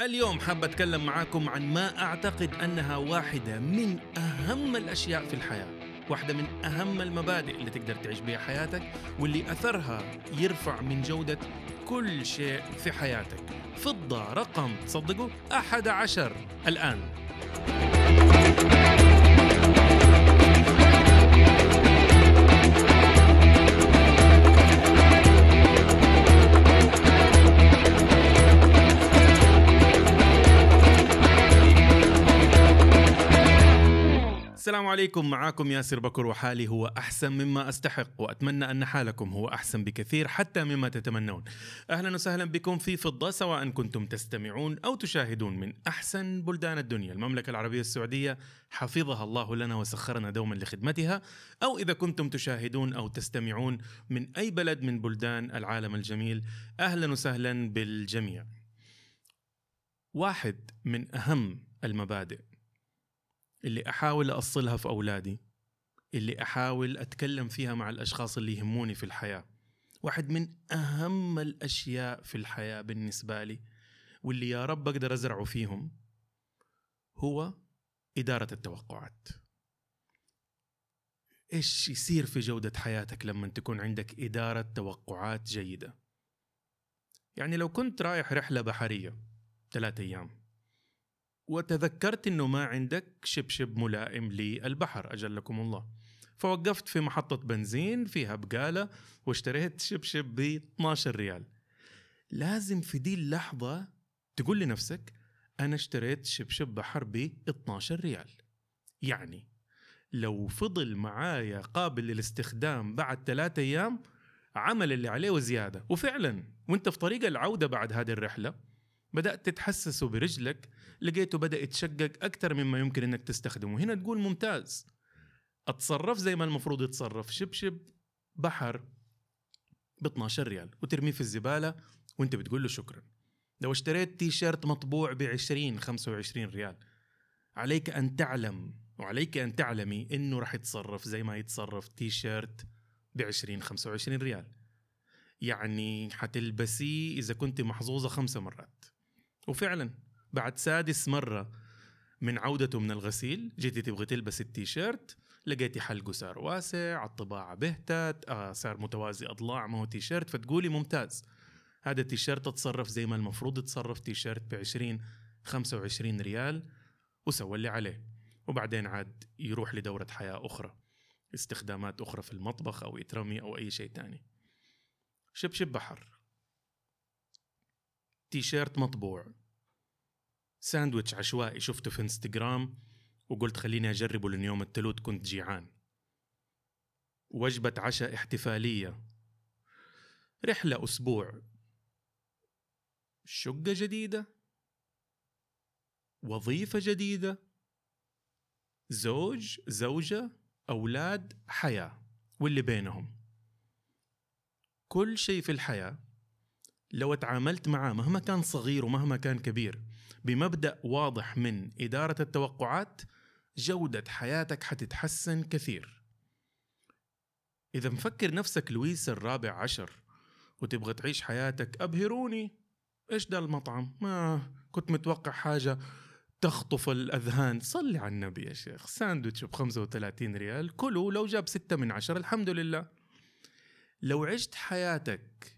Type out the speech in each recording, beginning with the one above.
اليوم حاب أتكلم معاكم عن ما أعتقد أنها واحدة من أهم الأشياء في الحياة واحدة من أهم المبادئ اللي تقدر تعيش بها حياتك واللي أثرها يرفع من جودة كل شيء في حياتك. فضة رقم تصدقوا أحد عشر الآن. السلام عليكم. معاكم ياسر بكر وحالي هو أحسن مما أستحق وأتمنى أن حالكم هو أحسن بكثير حتى مما تتمنون. أهلا وسهلا بكم في فضة سواء كنتم تستمعون أو تشاهدون من أحسن بلدان الدنيا. المملكة العربية السعودية حفظها الله لنا وسخرنا دوما لخدمتها أو إذا كنتم تشاهدون أو تستمعون من أي بلد من بلدان العالم الجميل. أهلا وسهلا بالجميع. واحد من أهم المبادئ اللي أحاول أصلها في أولادي اللي أحاول أتكلم فيها مع الأشخاص اللي يهموني في الحياة. واحد من أهم الأشياء في الحياة بالنسبة لي واللي يا رب أقدر أزرعه فيهم هو إدارة التوقعات. إيش يصير في جودة حياتك لما تكون عندك إدارة توقعات جيدة؟ يعني لو كنت رايح رحلة بحرية ثلاثة أيام وتذكرت إنه ما عندك شبشب ملائم للبحر أجلكم الله. فوقفت في محطة بنزين فيها بقالة واشتريت شبشب ب 12 ريال. لازم في دي اللحظة تقول لنفسك أنا اشتريت شبشب بحر ب 12 ريال. يعني لو فضل معايا قابل للاستخدام بعد ثلاثة أيام عمل اللي عليه وزيادة. وفعلا وأنت في طريق العودة بعد هذه الرحلة بدأت تتحسسه برجلك لقيته بدأ يتشقق أكثر مما يمكن إنك تستخدمه. هنا تقول ممتاز. أتصرف زي ما المفروض يتصرف. شبشب بحر ب 12 ريال وترميه في الزبالة وأنت بتقول له شكرا. لو اشتريت تي شيرت مطبوع ب 20 25 ريال عليك أن تعلم وعليك أن تعلمي إنه راح يتصرف زي ما يتصرف تي شيرت ب 20 25 ريال. يعني حتلبسيه إذا كنت محظوظة خمسة مرات. وفعلا بعد سادس مرة من عودته من الغسيل جيتي تبغي تلبس التيشيرت لقيتي حلقه صار واسع الطباعة بهتت آه صار متوازي أضلاع ما هو تيشيرت فتقولي ممتاز. هذا التيشيرت اتصرف زي ما المفروض يتصرف تيشيرت ب 20 25 ريال وسوى اللي عليه. وبعدين عاد يروح لدورة حياة أخرى استخدامات أخرى في المطبخ أو يترمي أو أي شيء تاني. شبشب بحر. تيشيرت مطبوع. ساندويتش عشوائي شفته في انستغرام وقلت خليني أجربه لأن يوم التلوت كنت جيعان. وجبة عشاء احتفالية. رحلة أسبوع. شقة جديدة. وظيفة جديدة. زوج زوجة أولاد حياة. واللي بينهم. كل شيء في الحياة. لو تعاملت معاه مهما كان صغير ومهما كان كبير بمبدأ واضح من إدارة التوقعات جودة حياتك حتتحسن كثير. إذا مفكر نفسك لويس الرابع عشر وتبغى تعيش حياتك أبهروني. إيش ده المطعم؟ ما كنت متوقع حاجة تخطف الأذهان. صلي على النبي يا شيخ. ساندويتش ب 35 ريال. كله لو جاب ستة من عشرة الحمد لله. لو عشت حياتك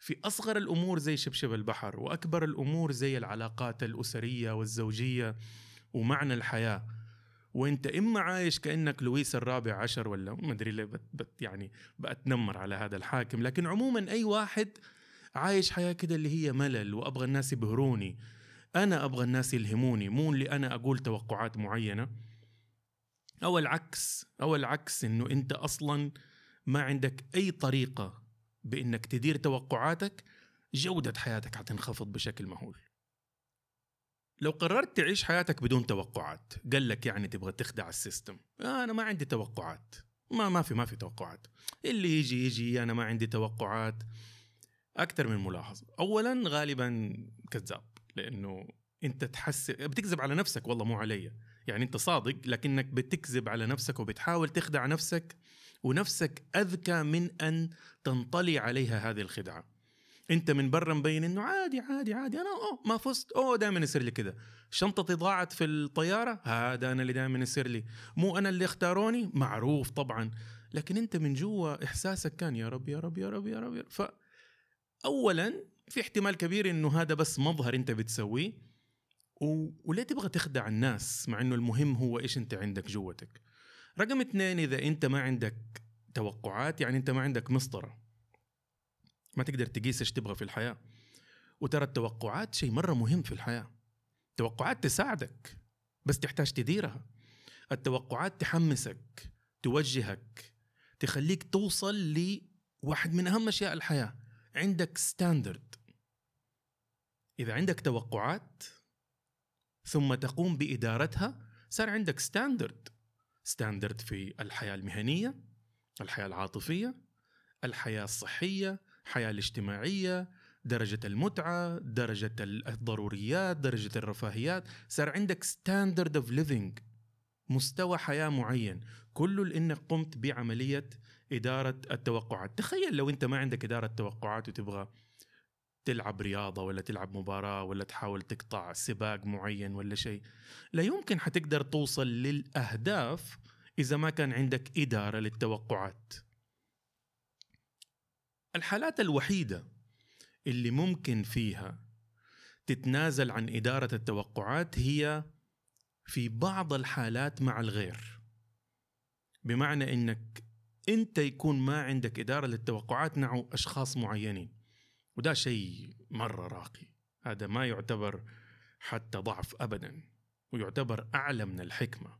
في أصغر الأمور زي شبشب البحر وأكبر الأمور زي العلاقات الأسرية والزوجية ومعنى الحياة. وأنت إما عايش كأنك لويس الرابع عشر ولا ما أدري ليه بت بت يعني بتنمر على هذا الحاكم. لكن عموما أي واحد عايش حياة كده اللي هي ملل وأبغى الناس يبهروني أنا أبغى الناس يلهموني مو اللي أنا أقول توقعات معينة. أو العكس أو العكس إنه أنت أصلا ما عندك أي طريقة بإنك تدير توقعاتك جودة حياتك حتنخفض بشكل مهول. لو قررت تعيش حياتك بدون توقعات قال لك يعني تبغى تخدع السيستم. آه أنا ما عندي توقعات. ما ما في ما في توقعات. اللي يجي يجي أنا ما عندي توقعات. أكثر من ملاحظة. اولا غالبا كذاب لأنه أنت تحس بتكذب على نفسك والله مو علي. يعني أنت صادق لكنك بتكذب على نفسك وبتحاول تخدع نفسك ونفسك أذكى من أن تنطلي عليها هذه الخدعة. أنت من برا مبين إنه عادي عادي عادي. أنا أوه ما فزت. أوه دائما يصير لي كذا. شنطتي ضاعت في الطيارة؟ هذا أنا اللي دائما يصير لي. مو أنا اللي اختاروني؟ معروف طبعا. لكن أنت من جوا إحساسك كان يا رب يا رب يا رب يا رب, يا رب. ف اولا في احتمال كبير إنه هذا بس مظهر أنت بتسويه. و... وليه تبغى تخدع الناس مع إنه المهم هو إيش أنت عندك جوتك؟ رقم اثنين إذا أنت ما عندك توقعات يعني أنت ما عندك مسطرة. ما تقدر تقيس إيش تبغى في الحياة. وترى التوقعات شيء مرة مهم في الحياة. التوقعات تساعدك بس تحتاج تديرها. التوقعات تحمسك توجهك تخليك توصل لواحد من أهم أشياء الحياة. عندك standard إذا عندك توقعات ثم تقوم بإدارتها صار عندك standard standard في الحياة المهنية الحياة العاطفية الحياة الصحية الحياة الاجتماعية درجة المتعة، درجة الضروريات، درجة الرفاهيات، صار عندك standard of living مستوى حياة معين، كله لانك قمت بعملية إدارة التوقعات، تخيل لو أنت ما عندك إدارة توقعات وتبغى تلعب رياضة ولا تلعب مباراة ولا تحاول تقطع سباق معين ولا شيء. لا يمكن حتقدر توصل للأهداف إذا ما كان عندك إدارة للتوقعات. الحالات الوحيدة اللي ممكن فيها تتنازل عن إدارة التوقعات هي في بعض الحالات مع الغير. بمعنى إنك أنت يكون ما عندك إدارة للتوقعات مع أشخاص معينين. وده شيء مرة راقي. هذا ما يعتبر حتى ضعف ابدا ويعتبر أعلى من الحكمة.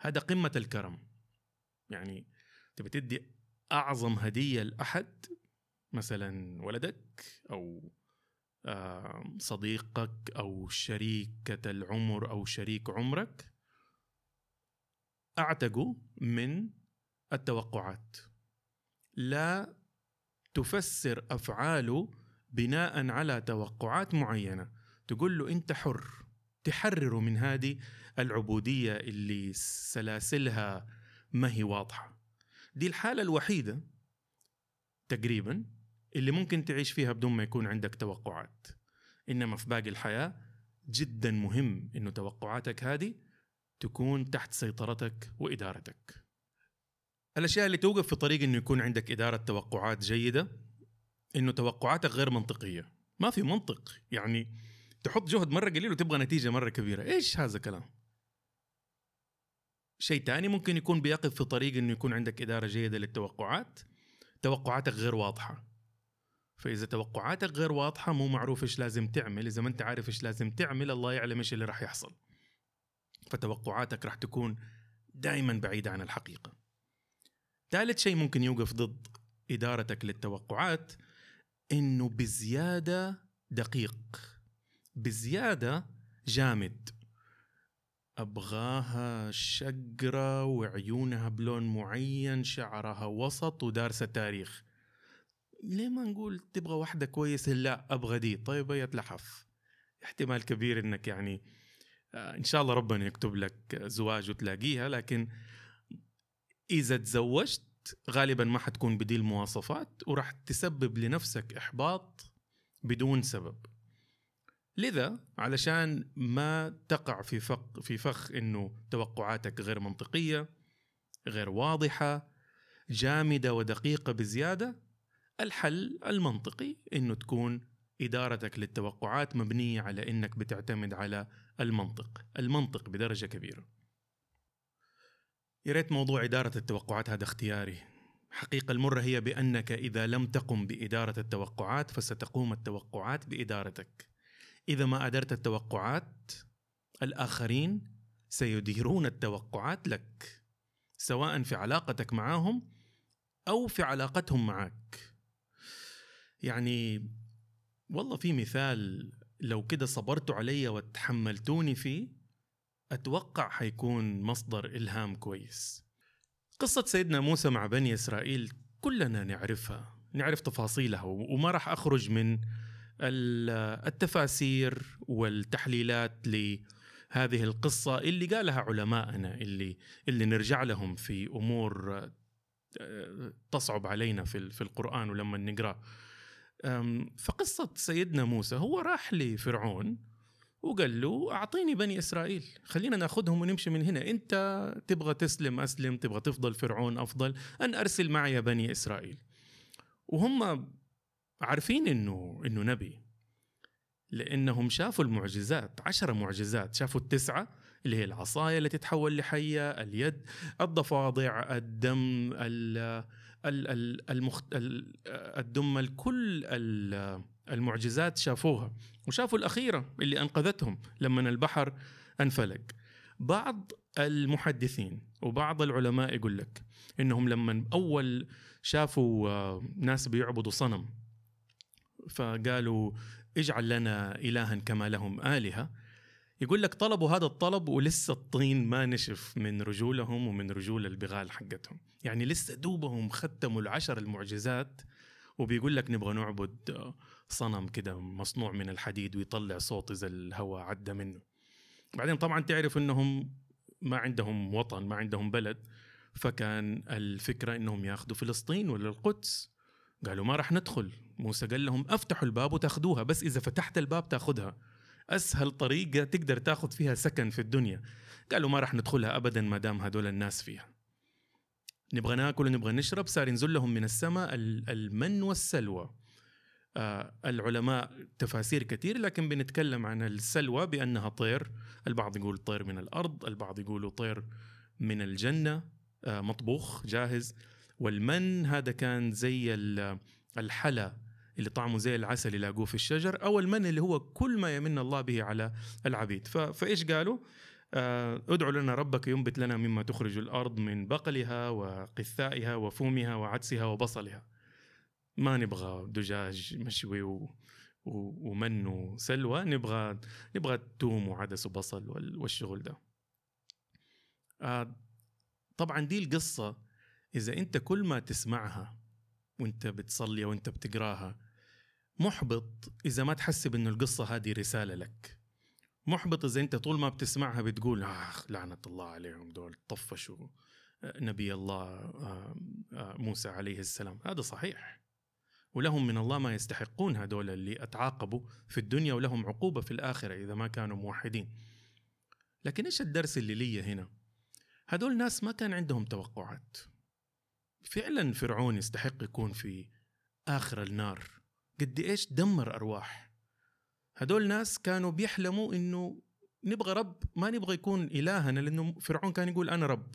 هذا قمة الكرم. يعني تبي تدي أعظم هدية لأحد مثلا ولدك أو صديقك أو شريكة العمر أو شريك عمرك اعتقوا من التوقعات. لا تفسر أفعاله بناء على توقعات معينة. تقول له أنت حر. تحرره من هذه العبودية اللي سلاسلها ما هي واضحة. دي الحالة الوحيدة تقريبا اللي ممكن تعيش فيها بدون ما يكون عندك توقعات. إنما في باقي الحياة جدا مهم إنه توقعاتك هذه تكون تحت سيطرتك وإدارتك. الأشياء اللي توقف في طريق إنه يكون عندك إدارة توقعات جيدة إنه توقعاتك غير منطقية. ما في منطق. يعني تحط جهد مرة قليل وتبغى نتيجة مرة كبيرة. إيش هذا الكلام؟ شيء تاني ممكن يكون بيقف في طريق إنه يكون عندك إدارة جيدة للتوقعات. توقعاتك غير واضحة. فإذا توقعاتك غير واضحة مو معروف إيش لازم تعمل. إذا ما أنت عارف إيش لازم تعمل الله يعلم إيش اللي راح يحصل. فتوقعاتك راح تكون دائما بعيدة عن الحقيقة. ثالث شيء ممكن يوقف ضد إدارتك للتوقعات إنه بزيادة دقيق بزيادة جامد. أبغاها شقرة وعيونها بلون معين شعرها وسط ودارسة تاريخ. ليه ما نقول تبغى واحدة كويسة؟ لا أبغى دي. طيب يتلحف احتمال كبير إنك يعني آه، إن شاء الله ربنا يكتب لك زواج وتلاقيها لكن إذا تزوجت غالبا ما حتكون بدي المواصفات وراح تسبب لنفسك إحباط بدون سبب لذا علشان ما تقع في فخ في فخ إنه توقعاتك غير منطقية غير واضحة جامدة ودقيقة بزيادة الحل المنطقي إنه تكون إدارتك للتوقعات مبنية على إنك بتعتمد على المنطق، المنطق بدرجة كبيرة. يا ريت موضوع إدارة التوقعات هذا اختياري. حقيقة المرة هي بأنك إذا لم تقم بإدارة التوقعات فستقوم التوقعات بإدارتك. إذا ما أدرت التوقعات الآخرين سيديرون التوقعات لك سواء في علاقتك معهم أو في علاقتهم معك يعني والله في مثال لو كده صبرتوا علي وتحملتوني فيه أتوقع حيكون مصدر إلهام كويس. قصة سيدنا موسى مع بني إسرائيل كلنا نعرفها نعرف تفاصيلها وما راح أخرج من التفاسير والتحليلات لهذه القصة اللي قالها علماءنا اللي اللي نرجع لهم في أمور آه، تصعب علينا في في القرآن ولما نقرأ. فقصة سيدنا موسى هو راح لفرعون وقال له أعطيني بني إسرائيل خلينا ناخذهم ونمشي من هنا. أنت تبغى تسلم أسلم تبغى تفضل فرعون أفضل أن أرسل معي بني إسرائيل. وهم عارفين إنه إنه نبي لأنهم شافوا المعجزات عشرة معجزات. شافوا التسعة اللي هي العصاية التي تتحول لحية اليد الضفادع الدم ال ال ال المخت... ال الدم كل ال- المعجزات شافوها وشافوا الأخيرة اللي أنقذتهم لما البحر انفلق. بعض المحدثين وبعض العلماء يقول لك إنهم لما أول شافوا آه، ناس بيعبدوا صنم فقالوا اجعل لنا إلها كما لهم آلهة يقول لك طلبوا هذا الطلب ولسه الطين ما نشف من رجولهم ومن رجول البغال حقتهم. يعني لسه دوبهم ختموا العشر المعجزات وبيقول لك نبغى نعبد صنم كده مصنوع من الحديد ويطلع صوت إذا الهواء عدى منه. بعدين طبعا تعرف إنهم ما عندهم وطن ما عندهم بلد. فكان الفكرة إنهم ياخذوا فلسطين ولا القدس. قالوا ما راح ندخل. موسى قال لهم افتحوا الباب وتاخذوها بس إذا فتحت الباب تاخذها. أسهل طريقة تقدر تاخذ فيها سكن في الدنيا. قالوا ما راح ندخلها ابدا ما دام هذول الناس فيها. نبغى ناكل ونبغى نشرب صار ينزل لهم من السماء ال- المن والسلوى. آه العلماء تفاسير كثير لكن بنتكلم عن السلوى بأنها طير. البعض يقول طير من الأرض البعض يقولوا طير من الجنة. آه مطبوخ جاهز. والمن هذا كان زي ال- الحلا. اللي طعمه زي العسل يلاقوه في الشجر أو المن اللي هو كل ما يمن الله به على العبيد. فإيش قالوا؟ آه، ادعوا لنا ربك ينبت لنا مما تخرج الأرض من بقلها وقثائها وفومها وعدسها وبصلها. ما نبغى دجاج مشوي و... ومن وسلوى نبغى نبغى توم وعدس وبصل وال... والشغل ده. آه طبعا دي القصة إذا أنت كل ما تسمعها وأنت بتصلي وأنت بتقراها. محبط إذا ما تحسب إنه القصة هذه رسالة لك. محبط إذا أنت طول ما بتسمعها بتقول آخ لعنة الله عليهم دول طفشوا. آه، نبي الله آه، آه، موسى عليه السلام. هذا صحيح. ولهم من الله ما يستحقون هذول اللي أتعاقبوا في الدنيا ولهم عقوبة في الآخرة إذا ما كانوا موحدين. لكن إيش الدرس اللي لي هنا؟ هذول ناس ما كان عندهم توقعات. فعلا فرعون يستحق يكون في آخر النار. قد إيش دمر أرواح. هذول ناس كانوا بيحلموا إنه نبغى رب ما نبغى يكون إلهنا لأنه فرعون كان يقول أنا رب.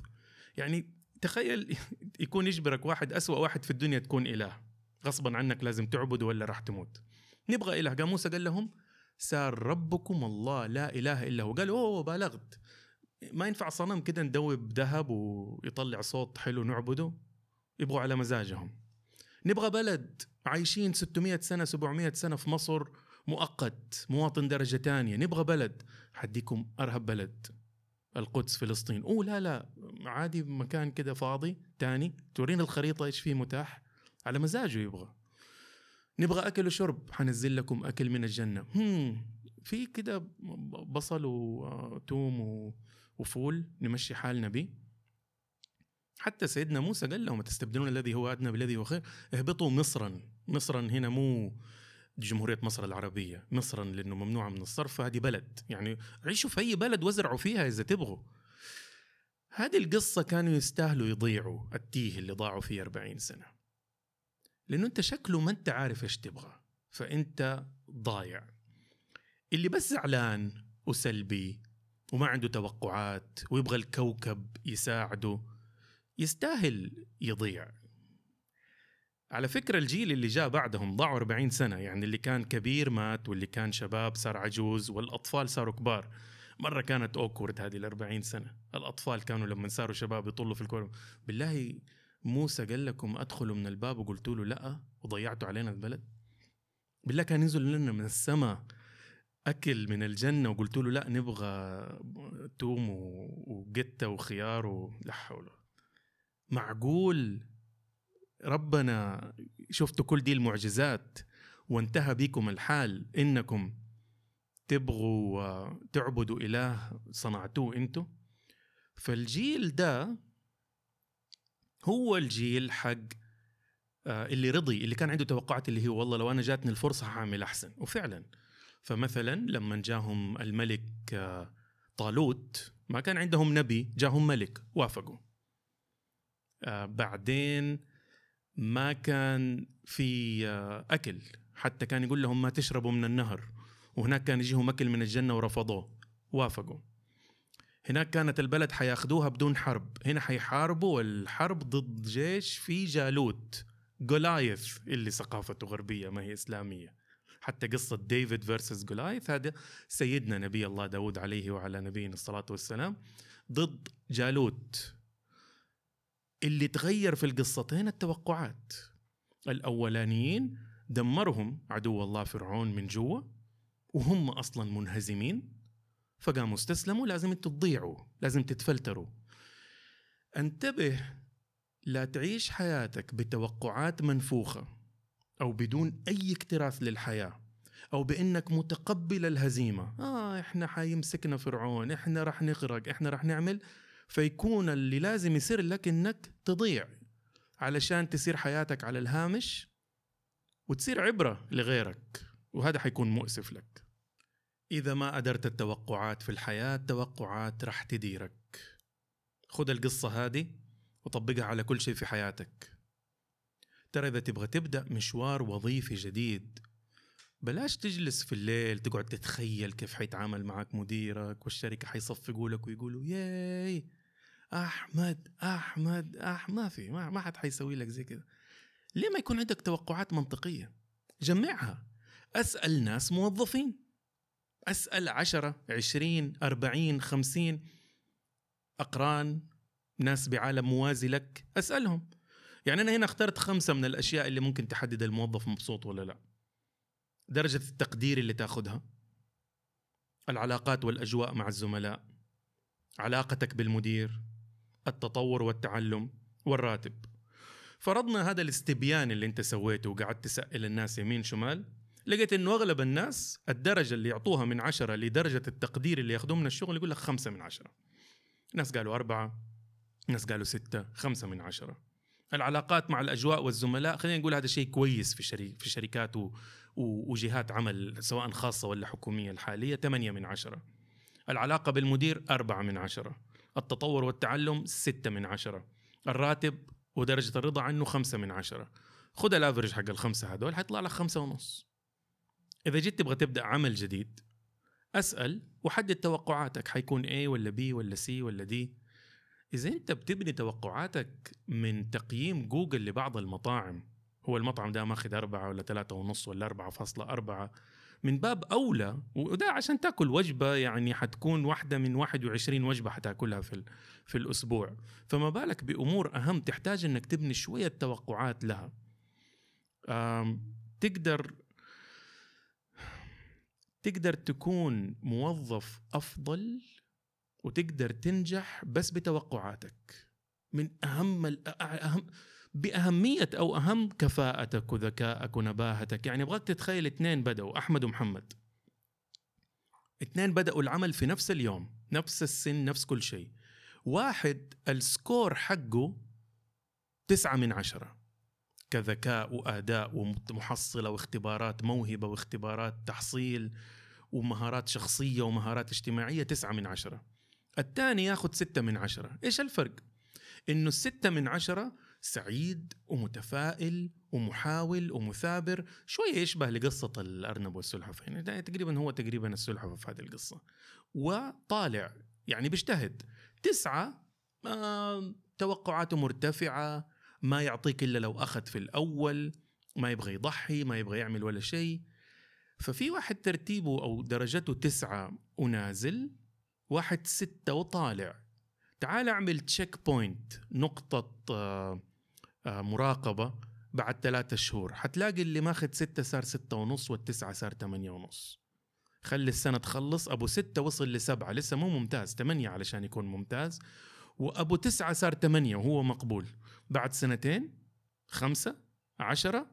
يعني تخيل يكون يجبرك واحد أسوأ واحد في الدنيا تكون إله. غصبا عنك لازم تعبد ولا راح تموت. نبغى إله. قام موسى قال لهم سار ربكم الله لا إله إلا هو. قالوا أوه بالغت ما ينفع صنم كده ندوب ذهب ويطلع صوت حلو نعبده. يبغوا على مزاجهم. نبغى بلد عايشين 600 سنة 700 سنة في مصر مؤقت مواطن درجة تانية. نبغى بلد. حديكم أرهب بلد. القدس فلسطين. أوه لا لا. عادي مكان كده فاضي تاني. تورينا الخريطة إيش فيه متاح. على مزاجه يبغى. نبغى أكل وشرب. حنزل لكم أكل من الجنة. هم. في كده بصل وتوم وفول. نمشي حالنا بيه. حتى سيدنا موسى قال لهم تستبدلون الذي هو أدنى بالذي هو خير؟ اهبطوا مصرا مصرا هنا مو جمهورية مصر العربية مصرا لأنه ممنوعة من الصرف هذه بلد. يعني عيشوا في أي بلد وازرعوا فيها إذا تبغوا. هذه القصة كانوا يستاهلوا يضيعوا التيه اللي ضاعوا فيه 40 سنة. لأنه أنت شكله ما أنت عارف إيش تبغى فأنت ضايع. اللي بس زعلان وسلبي وما عنده توقعات ويبغى الكوكب يساعده يستاهل يضيع. على فكرة الجيل اللي جاء بعدهم ضاعوا 40 سنة يعني اللي كان كبير مات واللي كان شباب صار عجوز والأطفال صاروا كبار. مرة كانت أوكورد هذه ال 40 سنة. الأطفال كانوا لما صاروا شباب يطلوا في الكورة. بالله موسى قال لكم أدخلوا من الباب وقلتوا له لأ وضيعتوا علينا البلد؟ بالله كان ينزل لنا من السماء أكل من الجنة وقلتوا له لأ نبغى توم وقتة وخيار ولا حول. معقول ربنا شفتوا كل دي المعجزات وانتهى بكم الحال إنكم تبغوا تعبدوا إله صنعتوه أنتم فالجيل ده هو الجيل حق آه، اللي رضي اللي كان عنده توقعات اللي هو والله لو أنا جاتني الفرصة هعمل أحسن. وفعلا فمثلا لما جاهم الملك آه، طالوت ما كان عندهم نبي جاهم ملك وافقوا. آه، بعدين ما كان في أكل. حتى كان يقول لهم ما تشربوا من النهر. وهناك كان يجيهم أكل من الجنة ورفضوه. وافقوا. هناك كانت البلد حياخدوها بدون حرب. هنا حيحاربوا الحرب ضد جيش في جالوت. جولايث اللي ثقافته غربية ما هي إسلامية. حتى قصة David versus Goliath هذا سيدنا نبي الله داود عليه وعلى نبينا الصلاة والسلام ضد جالوت. اللي تغير في القصتين التوقعات. الأولانيين دمرهم عدو الله فرعون من جوا وهم أصلا منهزمين فقاموا استسلموا لازم تضيعوا لازم تتفلتروا. انتبه لا تعيش حياتك بتوقعات منفوخة أو بدون أي اكتراث للحياة أو بأنك متقبل الهزيمة. آه إحنا حيمسكنا فرعون إحنا رح نغرق إحنا رح نعمل فيكون اللي لازم يصير لك إنك تضيع علشان تصير حياتك على الهامش وتصير عبرة لغيرك وهذا حيكون مؤسف لك. إذا ما قدرت التوقعات في الحياة التوقعات رح تديرك. خذ القصة هذه وطبقها على كل شيء في حياتك. ترى إذا تبغى تبدأ مشوار وظيفي جديد بلاش تجلس في الليل تقعد تتخيل كيف حيتعامل معك مديرك والشركة حيصفقوا لك ويقولوا ياي! أحمد أحمد أحمد ما في ما, ما حد حيسوي لك زي كذا ليه ما يكون عندك توقعات منطقية؟ جمعها. أسأل ناس موظفين. أسأل عشرة عشرين أربعين خمسين. أقران ناس بعالم موازي لك أسألهم. يعني أنا هنا اخترت خمسة من الأشياء اللي ممكن تحدد الموظف مبسوط ولا لا. درجة التقدير اللي تأخذها. العلاقات والأجواء مع الزملاء. علاقتك بالمدير. التطور والتعلم والراتب. فرضنا هذا الاستبيان اللي انت سويته وقعدت تسأل الناس يمين شمال لقيت إنه أغلب الناس الدرجة اللي يعطوها من عشرة لدرجة التقدير اللي ياخذوه من الشغل يقول لك خمسة من عشرة. ناس قالوا أربعة ناس قالوا ستة خمسة من عشرة. العلاقات مع الأجواء والزملاء خلينا نقول هذا شيء كويس في شري في شركات و... وجهات عمل سواء خاصة ولا حكومية الحالية ثمانية من عشرة. العلاقة بالمدير أربعة من عشرة. التطور والتعلم ستة من عشرة. الراتب ودرجة الرضا عنه خمسة من عشرة. خذ الأفرج حق الخمسة هذول حيطلع لك خمسة ونص. إذا جيت تبغى تبدأ عمل جديد أسأل وحدد توقعاتك. حيكون A ولا B ولا C ولا D. إذا أنت بتبني توقعاتك من تقييم جوجل لبعض المطاعم هو المطعم ده ماخذ أربعة ولا ثلاثة ونص ولا أربعة فاصلة أربعة. من باب أولى وده عشان تاكل وجبة يعني حتكون واحدة من 21 وجبة حتاكلها في, في الأسبوع. فما بالك بأمور أهم تحتاج أنك تبني شوية توقعات لها. تقدر تقدر تكون موظف أفضل وتقدر تنجح بس بتوقعاتك. من أهم أهم بأهمية أو أهم كفاءتك وذكائك ونباهتك. يعني أبغاك تتخيل اثنين بدأوا أحمد ومحمد. اثنين بدأوا العمل في نفس اليوم نفس السن نفس كل شيء. واحد السكور حقه تسعة من عشرة. كذكاء وأداء ومحصلة واختبارات موهبة واختبارات تحصيل ومهارات شخصية ومهارات اجتماعية تسعة من عشرة. الثاني ياخذ ستة من عشرة. إيش الفرق؟ إنه الستة من عشرة سعيد ومتفائل ومحاول ومثابر شوية يشبه لقصة الأرنب والسلحفاة يعني تقريبا هو تقريبا السلحفاة في هذه القصة. وطالع يعني بيجتهد. تسعة آه توقعاته مرتفعة ما يعطيك إلا لو أخذ في الأول ما يبغى يضحي ما يبغى يعمل ولا شيء. ففي واحد ترتيبه أو درجته تسعة ونازل واحد ستة وطالع. تعال أعمل checkpoint نقطة آه، مراقبة بعد ثلاثة شهور. حتلاقي اللي ماخذ ستة صار ستة ونص والتسعة صار ثمانية ونص. خلي السنة تخلص. أبو ستة وصل لسبعة. لسه مو ممتاز. ثمانية علشان يكون ممتاز. وأبو تسعة صار ثمانية وهو مقبول. بعد سنتين خمسة عشرة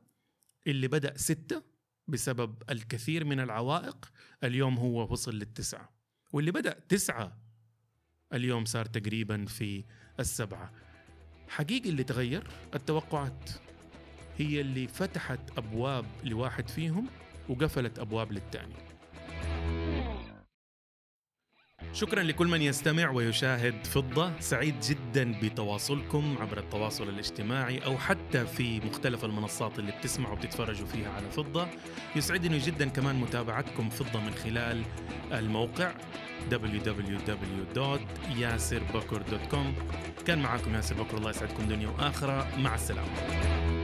اللي بدأ ستة بسبب الكثير من العوائق اليوم هو وصل للتسعة. واللي بدأ تسعة اليوم صار تقريبا في السبعة. حقيقي اللي تغير التوقعات. هي اللي فتحت أبواب لواحد فيهم وقفلت أبواب للتاني. شكرا لكل من يستمع ويشاهد فضة. سعيد جدا بتواصلكم عبر التواصل الاجتماعي أو حتى في مختلف المنصات اللي بتسمعوا وبتتفرجوا فيها على فضة. يسعدني جدا كمان متابعتكم فضة من خلال الموقع www.yasirbakur.com كان معاكم ياسر بكر الله يسعدكم دنيا وآخرة. مع السلامة.